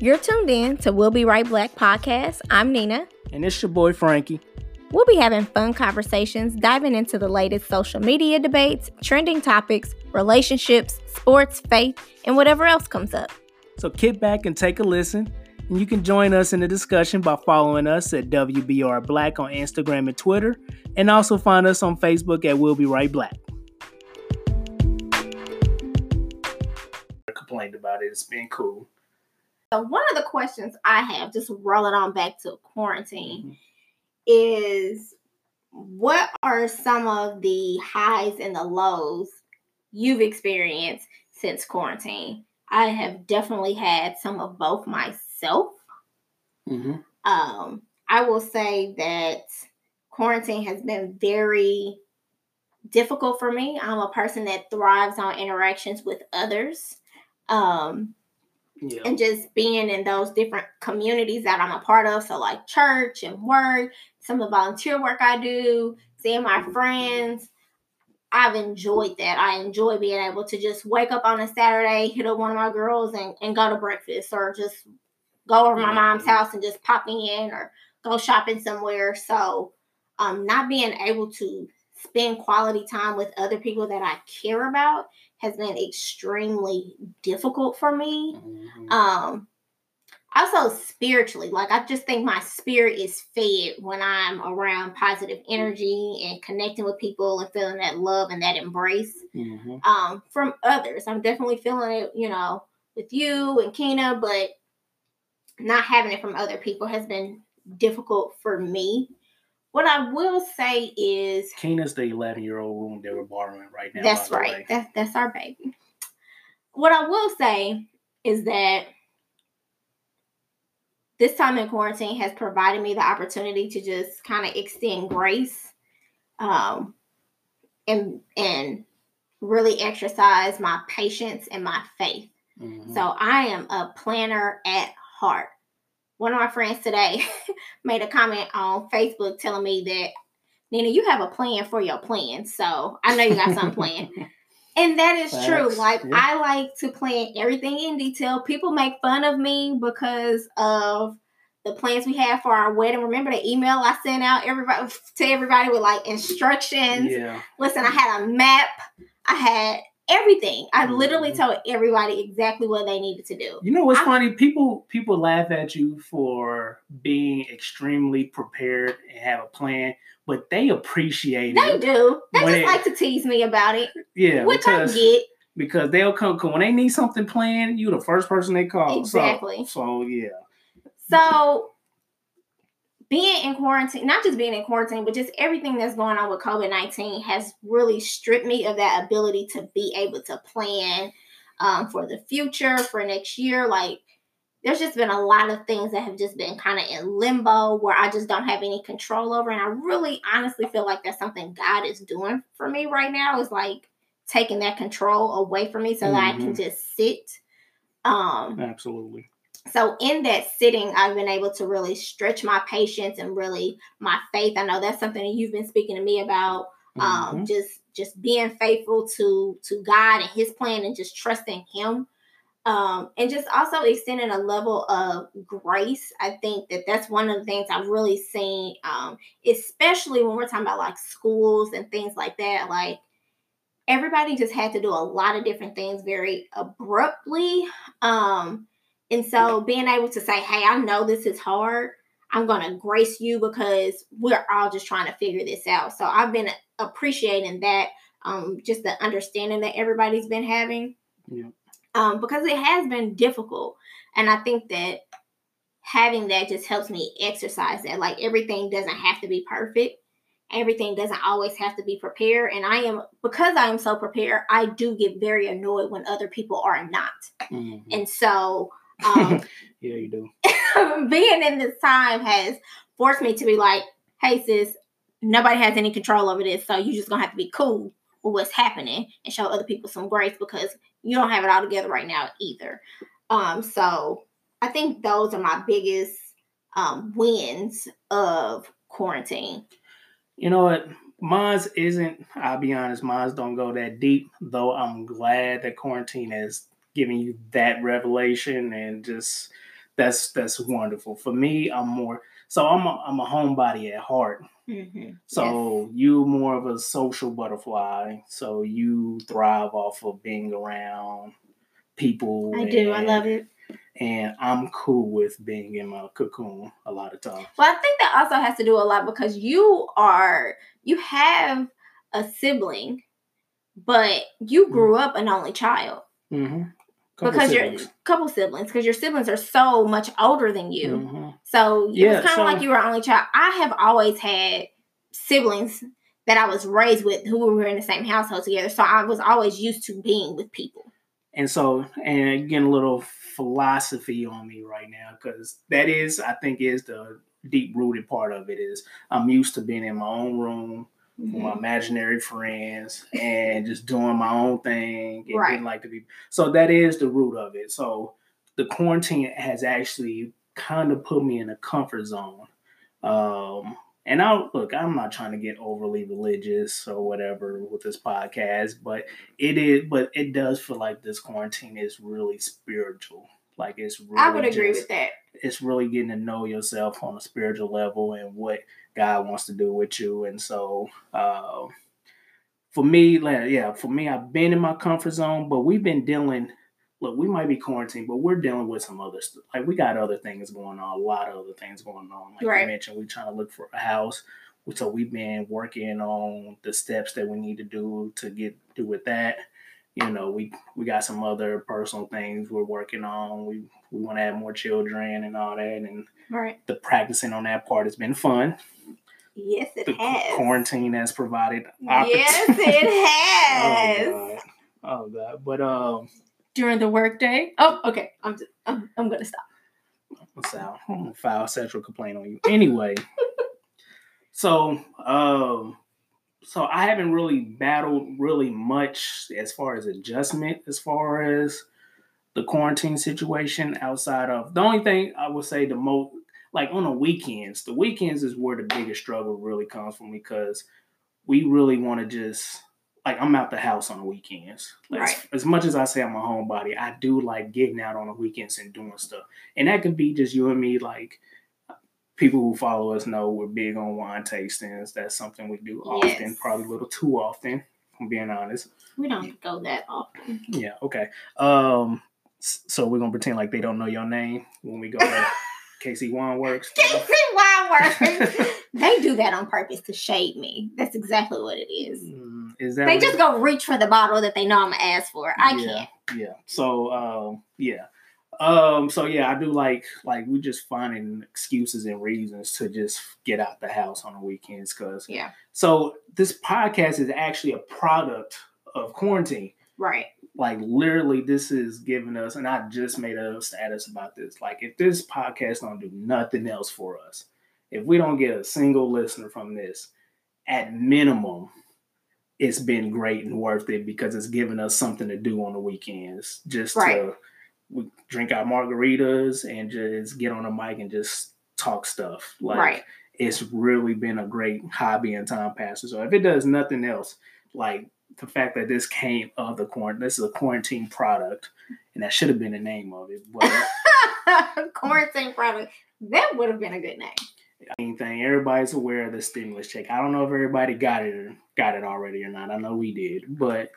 You're tuned in to We'll Be Right Black podcast. I'm Nina. And it's your boy Frankie. We'll be having fun conversations, diving into the latest social media debates, trending topics, relationships, sports, faith, and whatever else comes up. So kick back and take a listen. And you can join us in the discussion by following us at WBR Black on Instagram and Twitter, and also find us on Facebook at We'll Be Right Black. Complained about it. It's been cool. So one of the questions I have, just rolling on back to quarantine, mm-hmm. is what are some of the highs and the lows you've experienced since quarantine? I have definitely had some of both myself. Mm-hmm. Um, I will say that quarantine has been very difficult for me. I'm a person that thrives on interactions with others. Um, yeah. And just being in those different communities that I'm a part of. So, like church and work, some of the volunteer work I do, seeing my friends. I've enjoyed that. I enjoy being able to just wake up on a Saturday, hit up one of my girls, and, and go to breakfast or just go over my mom's house and just popping in or go shopping somewhere. So, um, not being able to spend quality time with other people that I care about has been extremely difficult for me. Mm-hmm. Um, also spiritually, like I just think my spirit is fed when I'm around positive energy and connecting with people and feeling that love and that embrace mm-hmm. um, from others. I'm definitely feeling it, you know, with you and Kina, but not having it from other people has been difficult for me. What I will say is Kina's the 11 year old room that we're borrowing right now. That's right. That's that's our baby. What I will say is that this time in quarantine has provided me the opportunity to just kind of extend grace um, and and really exercise my patience and my faith. Mm-hmm. So I am a planner at heart one of my friends today made a comment on Facebook telling me that Nina, you have a plan for your plan. So I know you got some plan. And that is Facts. true. Like yeah. I like to plan everything in detail. People make fun of me because of the plans we have for our wedding. Remember the email I sent out everybody to everybody with like instructions. Yeah. Listen, I had a map. I had everything. I literally mm-hmm. told everybody exactly what they needed to do. You know what's I, funny? People people laugh at you for being extremely prepared and have a plan, but they appreciate they it. They do. They just it, like to tease me about it. Yeah, which because, I get. Because they'll come when they need something planned. You the first person they call. Exactly. So, so yeah. So being in quarantine, not just being in quarantine, but just everything that's going on with COVID 19 has really stripped me of that ability to be able to plan um, for the future, for next year. Like, there's just been a lot of things that have just been kind of in limbo where I just don't have any control over. And I really honestly feel like that's something God is doing for me right now is like taking that control away from me so mm-hmm. that I can mm-hmm. just sit. Um, Absolutely so in that sitting i've been able to really stretch my patience and really my faith. I know that's something that you've been speaking to me about um, mm-hmm. just just being faithful to to god and his plan and just trusting him. Um, and just also extending a level of grace. I think that that's one of the things i've really seen um, especially when we're talking about like schools and things like that like everybody just had to do a lot of different things very abruptly. Um, and so being able to say, hey, I know this is hard. I'm going to grace you because we're all just trying to figure this out. So I've been appreciating that, um, just the understanding that everybody's been having. Yeah. Um, because it has been difficult. And I think that having that just helps me exercise that. Like everything doesn't have to be perfect. Everything doesn't always have to be prepared. And I am, because I am so prepared, I do get very annoyed when other people are not. Mm-hmm. And so um, yeah, you do. being in this time has forced me to be like, hey, sis, nobody has any control over this. So you just gonna have to be cool with what's happening and show other people some grace because you don't have it all together right now either. Um, so I think those are my biggest um, wins of quarantine. You know what? Mine's isn't, I'll be honest, mine's don't go that deep, though I'm glad that quarantine has giving you that revelation and just that's that's wonderful. For me, I'm more so I'm a, I'm a homebody at heart. Mm-hmm. So Yes. you more of a social butterfly. So you thrive off of being around people. I do. I love it. And I'm cool with being in my cocoon a lot of times. Well, I think that also has to do a lot because you are you have a sibling, but you grew up an only child Mm-hmm. Because you're a couple siblings because your siblings are so much older than you. Mhm. So it Yeah, was kind of so- like you were only child. I have always had siblings that I was raised with who were in the same household together. So I was always used to being with people. And so, and getting a little philosophy on me right now because that is, I think, is the deep rooted part of it. Is I'm used to being in my own room Mm-hmm. my imaginary friends and just doing my own thing and Right. getting like to be. So that is the root of it. So the quarantine has actually kind of put me in a comfort zone. Um, and I look, I'm not trying to get overly religious or whatever with this podcast, but it is, but it does feel like this quarantine is really spiritual. Like it's really I would agree just- with that. it's really getting to know yourself on a spiritual level and what God wants to do with you. And so, uh, for me, like, yeah, for me, I've been in my comfort zone, but we've been dealing. Look, we might be quarantined, but we're dealing with some other stuff. Like we got other things going on, a lot of other things going on. Like Right. you mentioned, we're trying to look for a house. So we've been working on the steps that we need to do to get through with that. You know, we we got some other personal things we're working on. We we want to have more children and all that, and Right. the practicing on that part has been fun. Yes, it The has. quarantine has provided Yes, it has. oh god, oh god. But um, During the workday. Oh, okay. I'm just, I'm, I'm gonna stop. what's out? I'm gonna file a sexual complaint on you anyway. so um, so I haven't really battled really much as far as adjustment, as far as the quarantine situation. Outside of the only thing I would say the most like on the weekends, the weekends is where the biggest struggle really comes from because we really want to just like I'm out the house on the weekends. Like, Right. as, much as I say I'm a homebody, I do like getting out on the weekends and doing stuff. And that could be just you and me, like people who follow us know we're big on wine tastings. That's something we do often, Yes. probably a little too often, if I'm being honest. We don't go that often. Yeah, okay. Um so we're gonna pretend like they don't know your name when we go to KC Wine Works. Casey Wine Works. they do that on purpose to shade me. That's exactly what it is. Mm, Is that They just go reach for the bottle that they know I'm gonna ask for. I yeah, can't. Yeah. So um yeah. Um so yeah, I do like like we just finding excuses and reasons to just get out the house on the weekends cuz Yeah. so this podcast is actually a product of quarantine. Right. Like literally this is giving us and I just made a status about this. Like if this podcast don't do nothing else for us, if we don't get a single listener from this, at minimum it's been great and worth it because it's given us something to do on the weekends. Just Right. to we drink our margaritas and just get on a mic and just talk stuff. Like Right. it's really been a great hobby and time passer. So if it does nothing else, like the fact that this came of the quarantine, this is a quarantine product, and that should have been the name of it. But Quarantine product. That would have been a good name. main thing, everybody's aware of the stimulus check. I don't know if everybody got it or got it already or not. I know we did, but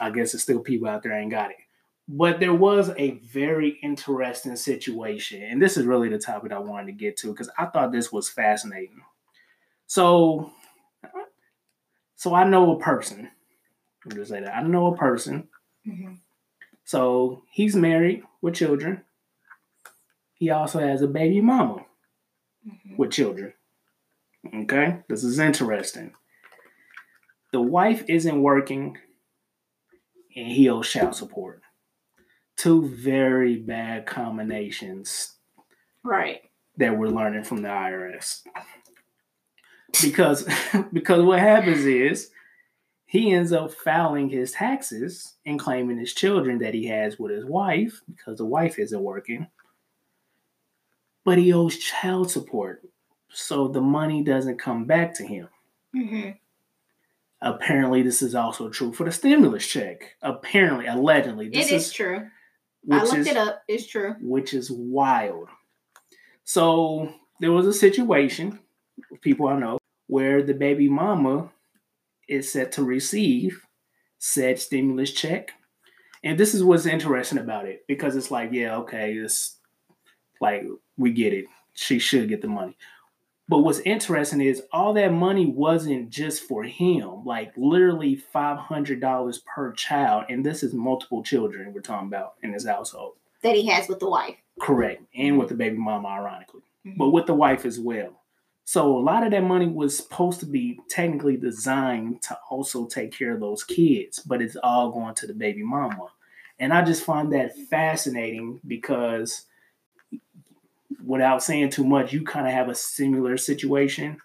I guess there's still people out there ain't got it. But there was a very interesting situation, and this is really the topic I wanted to get to because I thought this was fascinating. So, so I know a person. Let me just say that I know a person. Mm-hmm. So he's married with children. He also has a baby mama Mm-hmm. with children. Okay, this is interesting. The wife isn't working and he owes child support. Two very bad combinations Right. that we're learning from the IRS. Because because what happens is he ends up filing his taxes and claiming his children that he has with his wife because the wife isn't working. But he owes child support. So the money doesn't come back to him. Mm-hmm. Apparently, this is also true for the stimulus check. Apparently, allegedly, this is true. I looked is, it up. It's true. Which is wild. So there was a situation, people I know, where the baby mama is set to receive said stimulus check. And this is what's interesting about it because it's like, yeah, okay, it's like we get it. She should get the money. But what's interesting is all that money wasn't just for him, like literally $500 per child. And this is multiple children we're talking about in his household. That he has with the wife. Correct. And with the baby mama, ironically, mm-hmm. but with the wife as well. So a lot of that money was supposed to be technically designed to also take care of those kids, but it's all going to the baby mama. And I just find that fascinating because without saying too much, you kind of have a similar situation.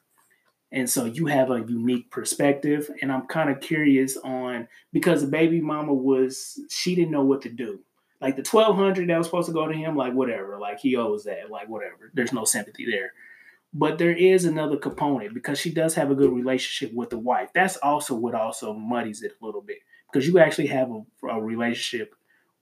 And so you have a unique perspective. And I'm kind of curious on because the baby mama was, she didn't know what to do. Like the 1200 that was supposed to go to him, like whatever, like he owes that, like whatever. There's no sympathy there. But there is another component because she does have a good relationship with the wife. That's also what also muddies it a little bit because you actually have a, a relationship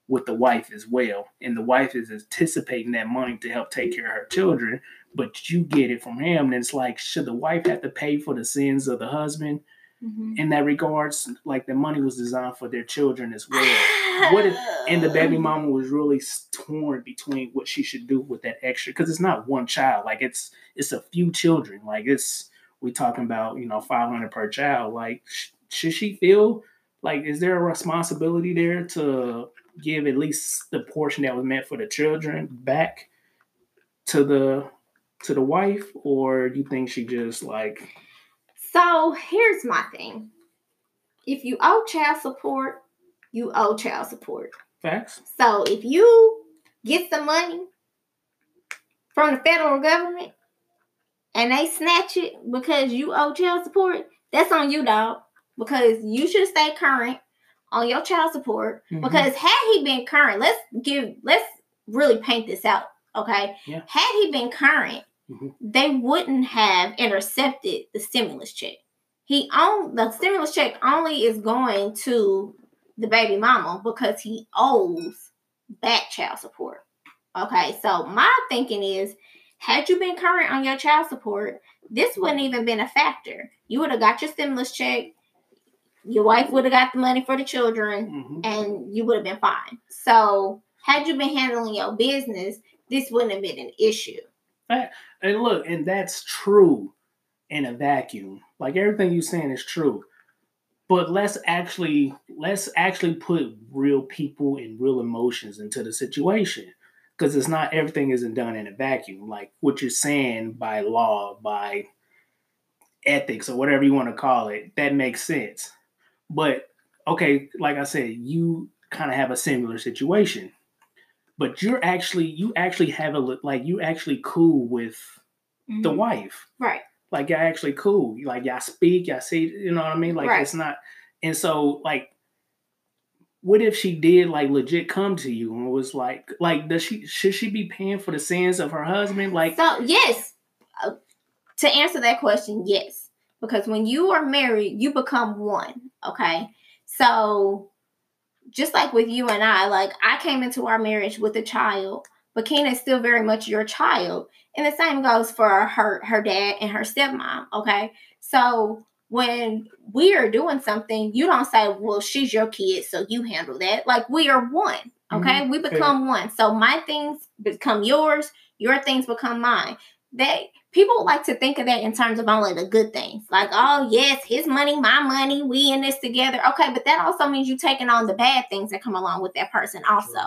with the wife as well. And the wife is anticipating that money to help take care of her children, but you get it from him. And it's like, should the wife have to pay for the sins of the husband? Mm-hmm. In that regards, like the money was designed for their children as well. what if, and the baby mama was really torn between what she should do with that extra because it's not one child, like it's it's a few children. Like it's we talking about you know five hundred per child. Like sh- should she feel like is there a responsibility there to give at least the portion that was meant for the children back to the to the wife or do you think she just like so here's my thing. If you owe child support you owe child support. Facts. So if you get some money from the federal government and they snatch it because you owe child support that's on you dog because you should stay current on your child support mm-hmm. because had he been current, let's give let's really paint this out, okay? Yeah. Had he been current, mm-hmm. they wouldn't have intercepted the stimulus check. He own the stimulus check only is going to the baby mama because he owes back child support. Okay, so my thinking is had you been current on your child support, this wouldn't even been a factor. You would have got your stimulus check, your wife would have got the money for the children mm-hmm. and you would have been fine. So, had you been handling your business, this wouldn't have been an issue. And look, and that's true in a vacuum. Like everything you're saying is true. But let's actually let's actually put real people and real emotions into the situation. Because it's not everything isn't done in a vacuum. Like what you're saying by law, by ethics, or whatever you want to call it, that makes sense. But okay, like I said, you kind of have a similar situation, but you're actually you actually have a like you actually cool with mm-hmm. the wife, right? Like y'all actually cool. Like y'all speak, y'all see, you know what I mean? Like right. it's not, and so like. What if she did like legit come to you and was like, like, does she should she be paying for the sins of her husband? Like, so yes, uh, to answer that question, yes because when you are married, you become one. Okay. So just like with you and I, like I came into our marriage with a child, but Kena is still very much your child. And the same goes for her her dad and her stepmom. Okay. So when we are doing something, you don't say, Well, she's your kid, so you handle that. Like we are one. Okay. Mm-hmm. We become okay. one. So my things become yours, your things become mine. They people like to think of that in terms of only the good things. Like, oh, yes, his money, my money, we in this together. Okay, but that also means you taking on the bad things that come along with that person, also.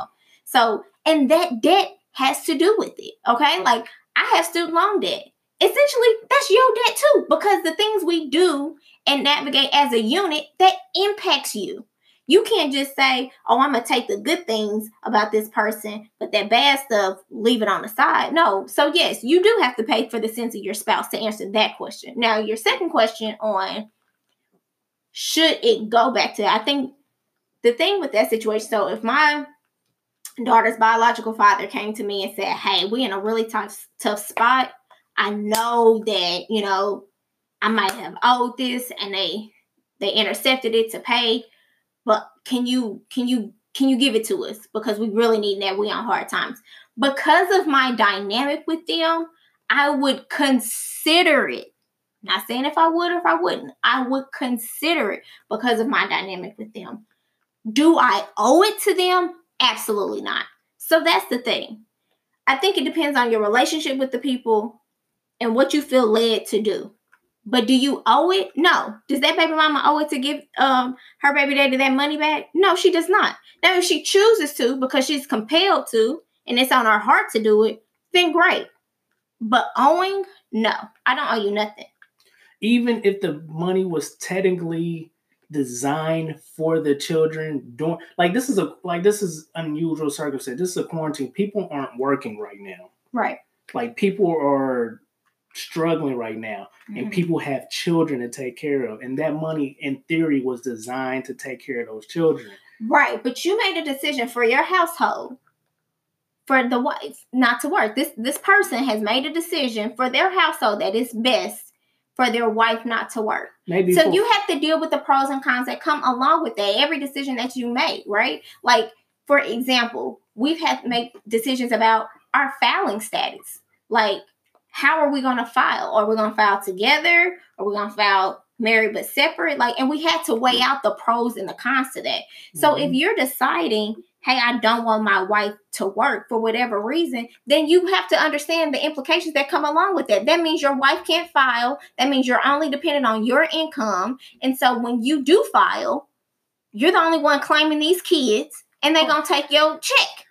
So, and that debt has to do with it. Okay, like I have student loan debt. Essentially, that's your debt too, because the things we do and navigate as a unit that impacts you. You can't just say, oh, I'm going to take the good things about this person, but that bad stuff, leave it on the side. No. So, yes, you do have to pay for the sins of your spouse to answer that question. Now, your second question on should it go back to, I think the thing with that situation, so if my daughter's biological father came to me and said, hey, we in a really tough, tough spot. I know that, you know, I might have owed this and they they intercepted it to pay but can you can you can you give it to us? Because we really need that. We on hard times. Because of my dynamic with them, I would consider it. Not saying if I would or if I wouldn't. I would consider it because of my dynamic with them. Do I owe it to them? Absolutely not. So that's the thing. I think it depends on your relationship with the people and what you feel led to do. But do you owe it? No. Does that baby mama owe it to give um her baby daddy that money back? No, she does not. Now, if she chooses to because she's compelled to and it's on her heart to do it, then great. But owing, no, I don't owe you nothing. Even if the money was technically designed for the children doing like this is a like this is unusual circumstance. This is a quarantine. People aren't working right now. Right. Like people are struggling right now mm-hmm. and people have children to take care of and that money in theory was designed to take care of those children. Right but you made a decision for your household for the wife not to work. This this person has made a decision for their household that is best for their wife not to work. Maybe so for- you have to deal with the pros and cons that come along with that every decision that you make right? Like for example we've had to make decisions about our filing status. Like how are we going to file? Are we going to file together? Are we going to file married but separate? Like, and we had to weigh out the pros and the cons to that. So mm-hmm. if you're deciding, hey, I don't want my wife to work for whatever reason, then you have to understand the implications that come along with that. That means your wife can't file. That means you're only dependent on your income. And so when you do file, you're the only one claiming these kids and they're going to take your check.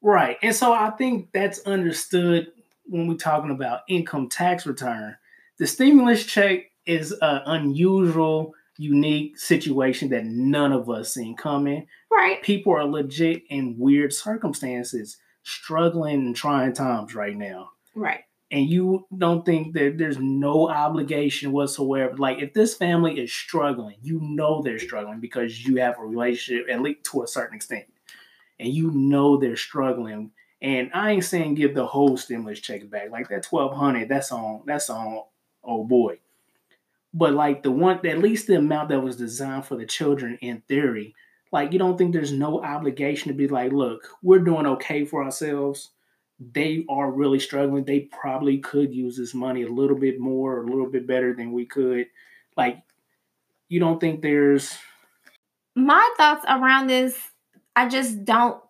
Right. And so I think that's understood when we're talking about income tax return, the stimulus check is an unusual, unique situation that none of us seen coming. Right. People are legit in weird circumstances, struggling and trying times right now. Right. And you don't think that there's no obligation whatsoever. Like if this family is struggling, you know they're struggling because you have a relationship, at least to a certain extent. And you know they're struggling and I ain't saying give the whole stimulus check back. Like that twelve hundred, that's on that's on oh boy. But like the one at least the amount that was designed for the children in theory, like you don't think there's no obligation to be like, look, we're doing okay for ourselves. They are really struggling. They probably could use this money a little bit more, or a little bit better than we could. Like, you don't think there's my thoughts around this, I just don't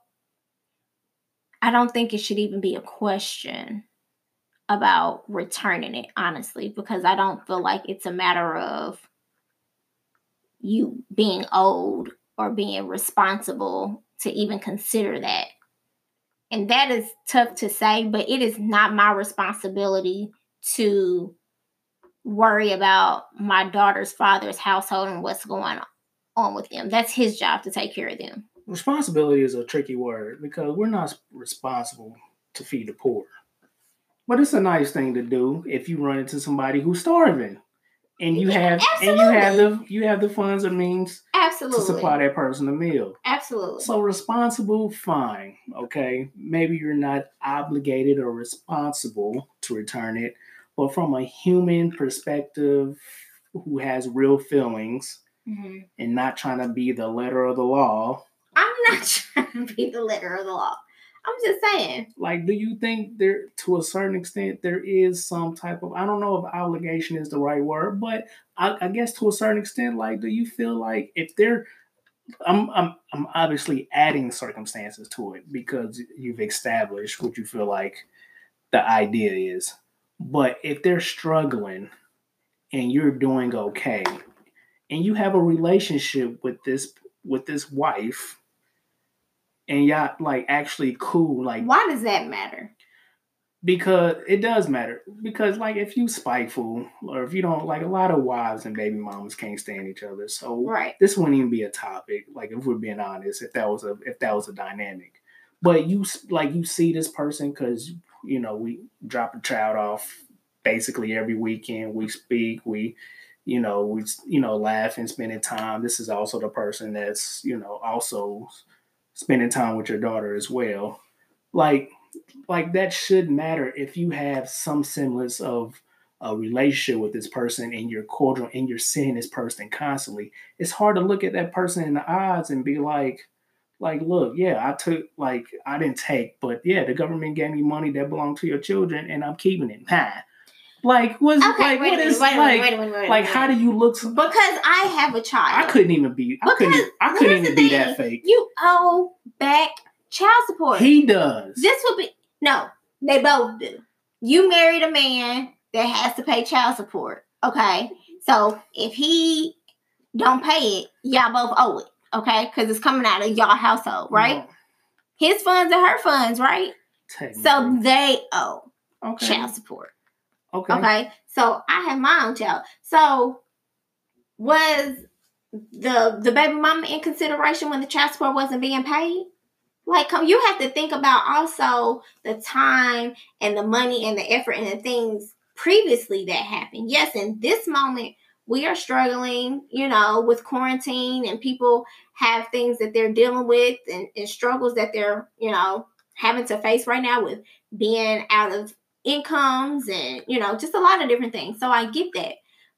I don't think it should even be a question about returning it, honestly, because I don't feel like it's a matter of you being old or being responsible to even consider that. And that is tough to say, but it is not my responsibility to worry about my daughter's father's household and what's going on with them. That's his job to take care of them responsibility is a tricky word because we're not responsible to feed the poor. But it's a nice thing to do if you run into somebody who's starving and you have Absolutely. and you have the you have the funds and means Absolutely. to supply that person a meal. Absolutely. So responsible, fine. Okay. Maybe you're not obligated or responsible to return it, but from a human perspective who has real feelings mm-hmm. and not trying to be the letter of the law, I'm not trying to be the letter of the law. I'm just saying. Like, do you think there, to a certain extent, there is some type of, I don't know if obligation is the right word, but I, I guess to a certain extent, like, do you feel like if they're, I'm, I'm, I'm obviously adding circumstances to it because you've established what you feel like the idea is. But if they're struggling and you're doing okay, and you have a relationship with this with this wife and y'all like actually cool. Like, why does that matter? Because it does matter. Because like if you spiteful or if you don't like a lot of wives and baby mamas can't stand each other. So right. this wouldn't even be a topic. Like if we're being honest, if that was a if that was a dynamic. But you like you see this person because you know we drop a child off basically every weekend. We speak. We you know we you know laugh and spending time. This is also the person that's you know also spending time with your daughter as well. Like like that should matter if you have some semblance of a relationship with this person and you're cordial and you're seeing this person constantly. It's hard to look at that person in the eyes and be like, like, look, yeah, I took like I didn't take, but yeah, the government gave me money that belonged to your children, and I'm keeping it. Ha. Like, what's Okay, like, what minute, like, minute, wait a minute, wait like, minute. how do you look? Because I have a child. I couldn't even be. I couldn't. I couldn't even be thing, that fake. You owe back child support. He does. this would be no, they both do. You married a man that has to pay child support. Okay. So if he don't pay it, y'all both owe it. Okay, because it's coming out of y'all household, right? No, His funds are her funds, right? So they owe okay. child support. Okay. Okay. So I have my own child. So was the the baby mama in consideration when the child support wasn't being paid? Like come you have to think about also the time and the money and the effort and the things previously that happened. Yes, in this moment we are struggling, you know, with quarantine and people have things that they're dealing with and, and struggles that they're, you know, having to face right now with being out of incomes and you know just a lot of different things. So i get that.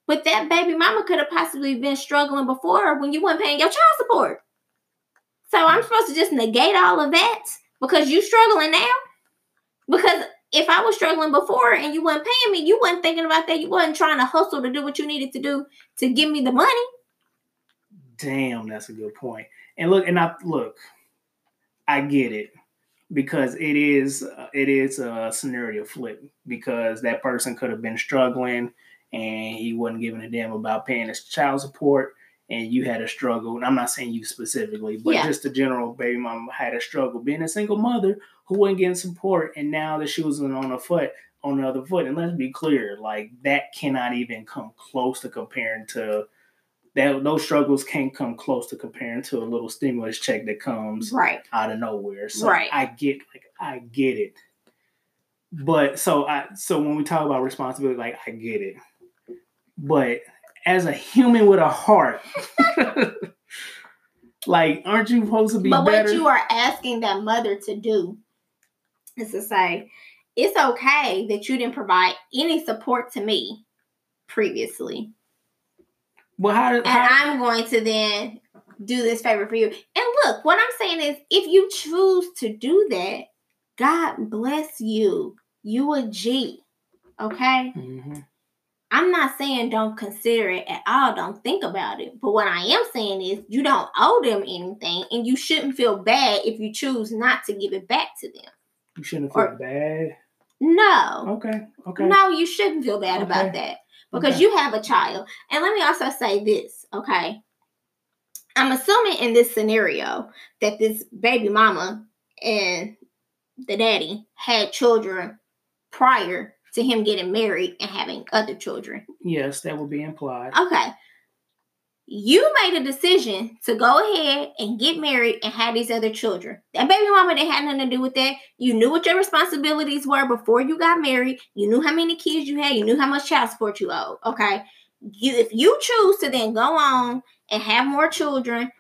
But that baby mama could have possibly been struggling before when you weren't paying your child support. So i'm mm-hmm. supposed to just negate all of that because you struggling now? Because if i was struggling before and you weren't paying me you wasn't thinking about that. You wasn't trying to hustle to do what you needed to do to give me the money. Damn, that's a good point. And look, and I look, I get it because it is uh, it is a scenario flip because that person could have been struggling and he wasn't giving a damn about paying his child support and you had a struggle. And i'm not saying you specifically but Yeah. just the general baby mom had a struggle. Being a single mother who wasn't getting support and now that she was on a foot on the other foot. And let's be clear like that cannot even come close to comparing to that those struggles can't come close to comparing to a little stimulus check that comes right out of nowhere. So Right. I get like I get it. But so I so when we talk about responsibility, like I get it. But as a human with a heart, like aren't you supposed to be but better? what you are asking that mother to do is to say, it's okay that you didn't provide any support to me previously. Well, how, And how I'm going to then do this favor for you. And look, what I'm saying is if you choose to do that, God bless you. You a G. Okay? Mhm. I'm not saying don't consider it at all. Don't think about it. But what I am saying is you don't owe them anything and you shouldn't feel bad if you choose not to give it back to them. you shouldn't feel or- bad. No. Okay, okay. No, you shouldn't feel bad about that because Okay. you have a child. And let me also say this, okay? I'm assuming in this scenario that this baby mama and the daddy had children prior to him getting married and having other children. Yes, that would be implied. Okay. You made a decision to go ahead and get married and have these other children. That baby mama didn't have nothing to do with that. You knew what your responsibilities were before you got married. You knew how many kids you had. You knew how much child support you owed. Okay. You if you choose to then go on and have more children,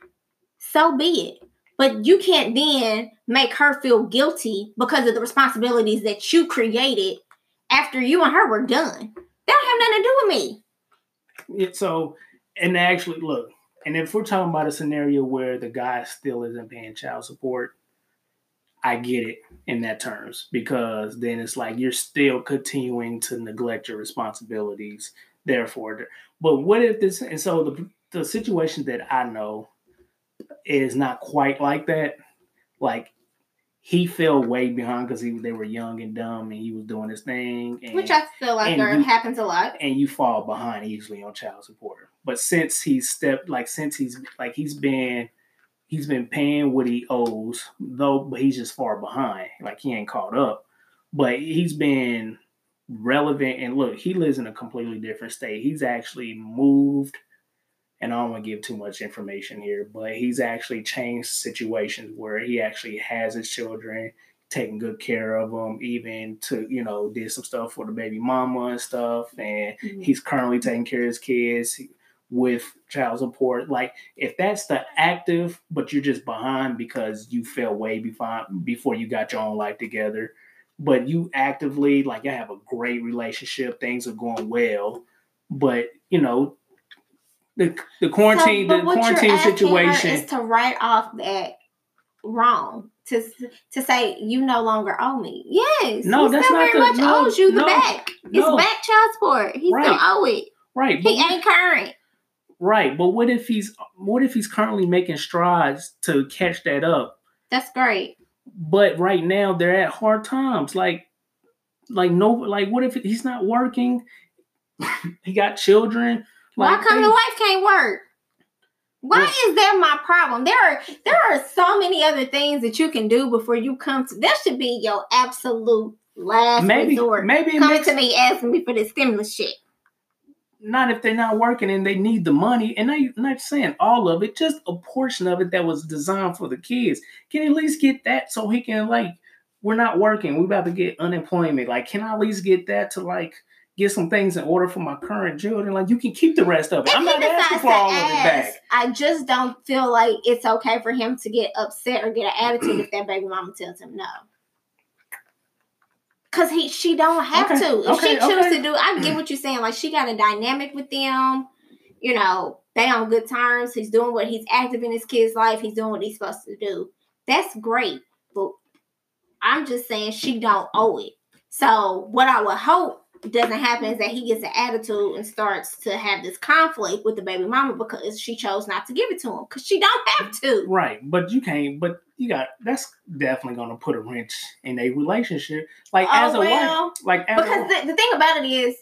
so be it. But you can't then make her feel guilty because of the responsibilities that you created after you and her were done. That don't have nothing to do with me. Yeah, so, and actually, look, and if we're talking about a scenario where the guy still isn't paying child support, I get it in that terms because then it's like you're still continuing to neglect your responsibilities. Therefore, but what if this? And so the the situation that I know is not quite like that. Like he fell way behind because he they were young and dumb and he was doing his thing. And, Which I feel like you- happens a lot. and you fall behind easily on child support. But since he's stepped like since he's like he's been he's been paying what he owes, though but he's just far behind. Like he ain't caught up. But he's been relevant and look, he lives in a completely different state. He's actually moved and I don't want to give too much information here, but he's actually changed situations where he actually has his children, taking good care of them, even to, you know, did some stuff for the baby mama and stuff. And mm-hmm. he's currently taking care of his kids with child support. Like, if that's the active, but you're just behind because you fell way before, before you got your own life together, but you actively, like, you have a great relationship, things are going well, but, you know, the, the quarantine, So, the but quarantine situation. is to write off that wrong to to say you no longer owe me. Yes, No, he that's still not very the- much no, owes you the no, back. no. It's back child support. He still Right. owe it. Right. But He ain't current. right. But what if he's what if he's currently making strides to catch that up? That's great. But right now they're at hard times. Like like no like what if he's not working? he got children. Why come the wife can't work? Why is that my problem? There are there are so many other things that you can do before you come to. That should be your absolute last maybe resort. maybe Coming makes, to me asking me for the stimulus check. not if they're not working and they need the money. And I'm not saying all of it, just a portion of it that was designed for the kids. Can you at least get that so he can like we're not working, we're about to get unemployment. Like, can I at least get that to like get some things in order for my current children? Like you can keep the rest of it. If I'm not asking for all of it back. I just don't feel like it's okay for him to get upset or get an attitude if that baby mama tells him no. Cause he she don't have Okay, to. If okay, she chooses okay. to do, I get what you're saying. Like she got a dynamic with them. You know, they on good terms. He's doing what he's active in his kid's life. He's doing what he's supposed to do. That's great. But I'm just saying she don't owe it. So what I would hope doesn't happen is that he gets an attitude and starts to have this conflict with the baby mama because she chose not to give it to him because she don't have to. Right, but you can't. But you got that's definitely gonna put a wrench in a relationship. Like Oh, as a well, wife, like Because the, the thing about it is,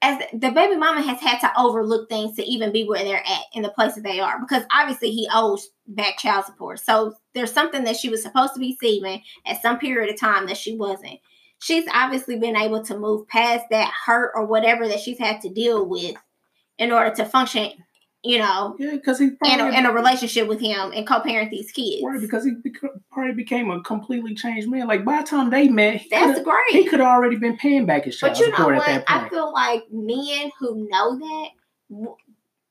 as the, the baby mama has had to overlook things to even be where they're at in the place that they are. Because obviously he owes back child support. So there's something that she was supposed to be receiving at some period of time that she wasn't. She's obviously been able to move past that hurt or whatever that she's had to deal with in order to function, you know, yeah, because he in a, in a relationship with him and co-parent these kids. Right, because he bec- probably became a completely changed man. Like by the time they met, That's great. he could already been paying back his child But you know support what? at that I feel like men who know that,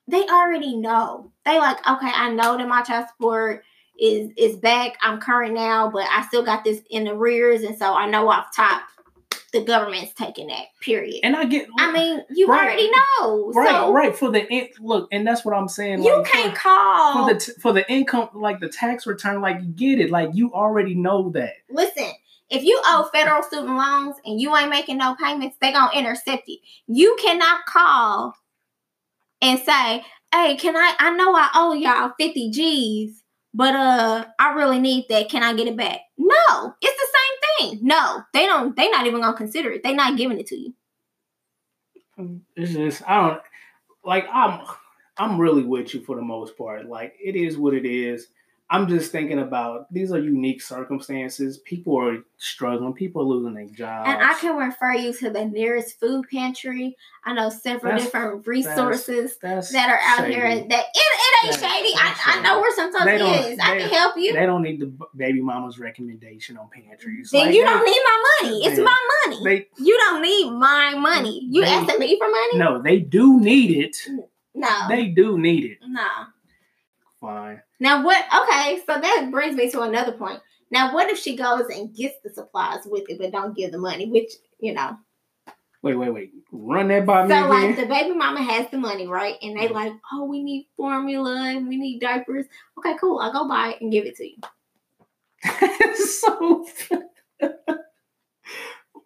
they already know. They like, okay, I know that my child support is is back. I'm current now, but I still got this in the rears, and so I know off top the government's taking that. Period. and I get, I mean, you Right. already know. right, so right for the in- look, and that's what I'm saying. you like, can't call. for the t- for the income, like the tax return, like you get it, like you already know that. Listen, if you owe federal student loans and you ain't making no payments, they gonna intercept it. You cannot call and say, "Hey, can I? I know I owe y'all fifty G's, but uh, I really need that. Can I get it back?" No, it's the same thing. No, they don't. They not even gonna consider it. They not giving it to you. It's just I don't like I'm I'm really with you for the most part. Like it is what it is. I'm just thinking about these are unique circumstances. People are struggling. People are losing their jobs. And I can refer you to the nearest food pantry. I know several That's- different resources That's that are out shady. here that it, it ain't shady. that's I, I know where sometimes it. I can help you. They don't need the baby mama's recommendation on pantries. Then Like, you don't need my money. It's They- my money. They you don't need my money. You They- asking me for money? no, they do need it. No. They do need it. no. Fine. Now what okay, so that brings me to another point. Now what if she goes and gets the supplies with it but don't give the money, which, you know. Wait, wait, wait. Run that by me So like the baby mama has the money, right? And they mm-hmm. like, oh, we need formula and we need diapers. Okay, cool. I'll go buy it and give it to you. so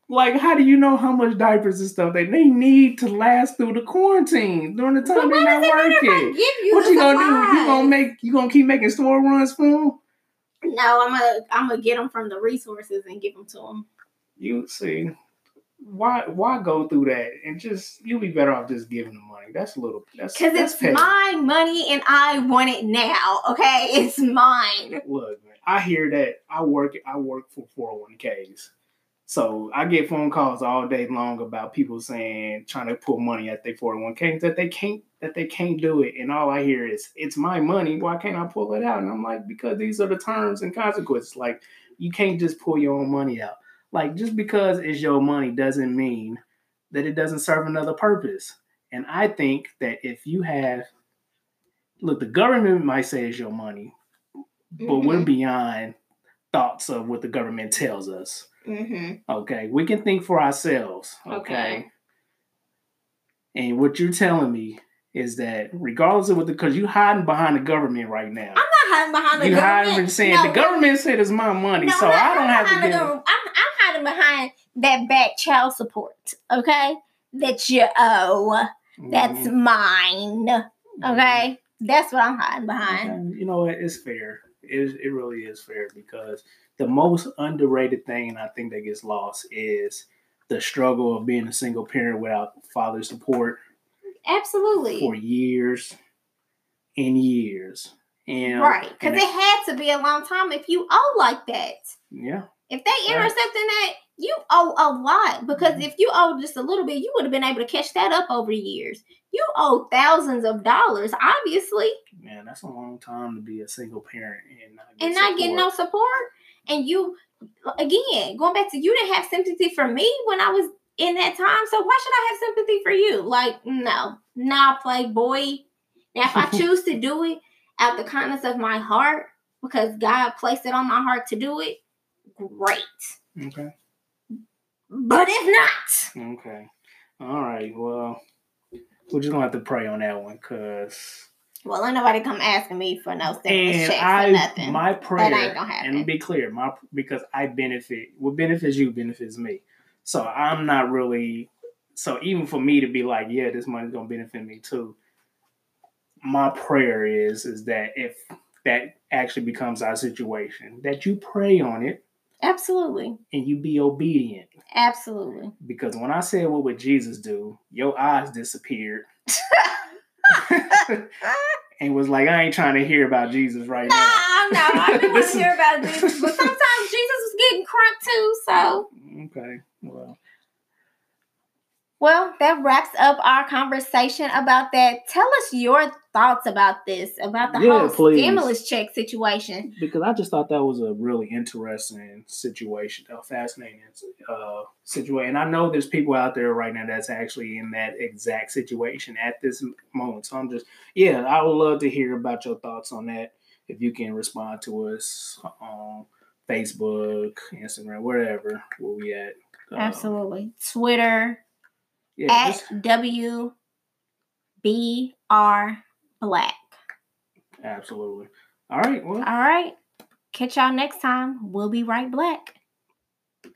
like how do you know how much diapers and stuff that they need to last through the quarantine during the time they're not does if I working? give you What you gonna do? You gonna make you gonna keep making store runs for them? No, I'm gonna I'm gonna get them from the resources and give them to them. You see, why why go through that and just you'll be better off just giving the money. That's a little that's Because it's petty. my money and I want it now. Okay, it's mine. Look, man, I hear that. I work. I work for 401ks, so I get phone calls all day long about people saying trying to pull money at their 401ks that they can't that they can't do it, and all I hear is it's my money. Why can't I pull it out? And I'm like, because these are the terms and consequences. Like you can't just pull your own money out. Like just because it's your money doesn't mean that it doesn't serve another purpose. And I think that if you have look, the government might say it's your money, but we're mm-hmm. beyond thoughts of what the government tells us. Mm-hmm. Okay, we can think for ourselves. Okay, Okay. and what you're telling me is that regardless of what the because you're hiding behind the government right now. I'm not hiding behind the government. you government. hiding saying No, the government said it's my money, No, so I don't have to hiding give. behind the government. I'm, I'm hiding behind that back child support. Okay, that you owe. That's Mhm. mine. Okay, that's what I'm hiding behind. Okay, You know what? It's fair. It, it really is fair because the most underrated thing I think that gets lost is the struggle of being a single parent without father support Absolutely. for years and years. And Right, because it had to be a long time if you owe like that. yeah, If they Right. intercepting that, you owe a lot. Because Mhm. if you owe just a little bit, you would have been able to catch that up over years. You owe thousands of dollars, obviously, man, that's a long time to be a single parent and not get and not get no support. And you, again, going back to you didn't have sympathy for me when I was in that time. So why should I have sympathy for you? Like, no, nah, playboy. Now, if I choose to do it out the kindness of my heart, because God placed it on my heart to do it, great. Okay. But if not, Okay. All right. Well, we're just gonna have to pray on that one, cause well, ain't nobody come asking me for no stimulus and checks or I nothing. my prayer ain't gonna happen. and be clear, my because I benefit. What benefits you benefits me. So I'm not really. So even for me to be like, yeah, this money's gonna benefit me too. My prayer is is that if that actually becomes our situation, that you pray on it Absolutely. and you be obedient. Absolutely. Because when I said what would Jesus do, your eyes disappeared and was like, I ain't trying to hear about Jesus right now. Nah, now. no, I didn't want to hear about Jesus, but sometimes Jesus was getting crunk too. So, Okay, well, well, that wraps up our conversation about that. Tell us your thoughts about this, about the Yeah, whole please. stimulus check situation. because I just thought that was a really interesting situation, a fascinating uh, situation. And I know there's people out there right now that's actually in that exact situation at this moment. So I'm just, yeah, I would love to hear about your thoughts on that. If you can respond to us on Facebook, Instagram, wherever, where we at. Uh, Absolutely. Twitter Yeah, at W B R Black. absolutely. All right. Well, All right. Catch y'all next time. We'll be right black.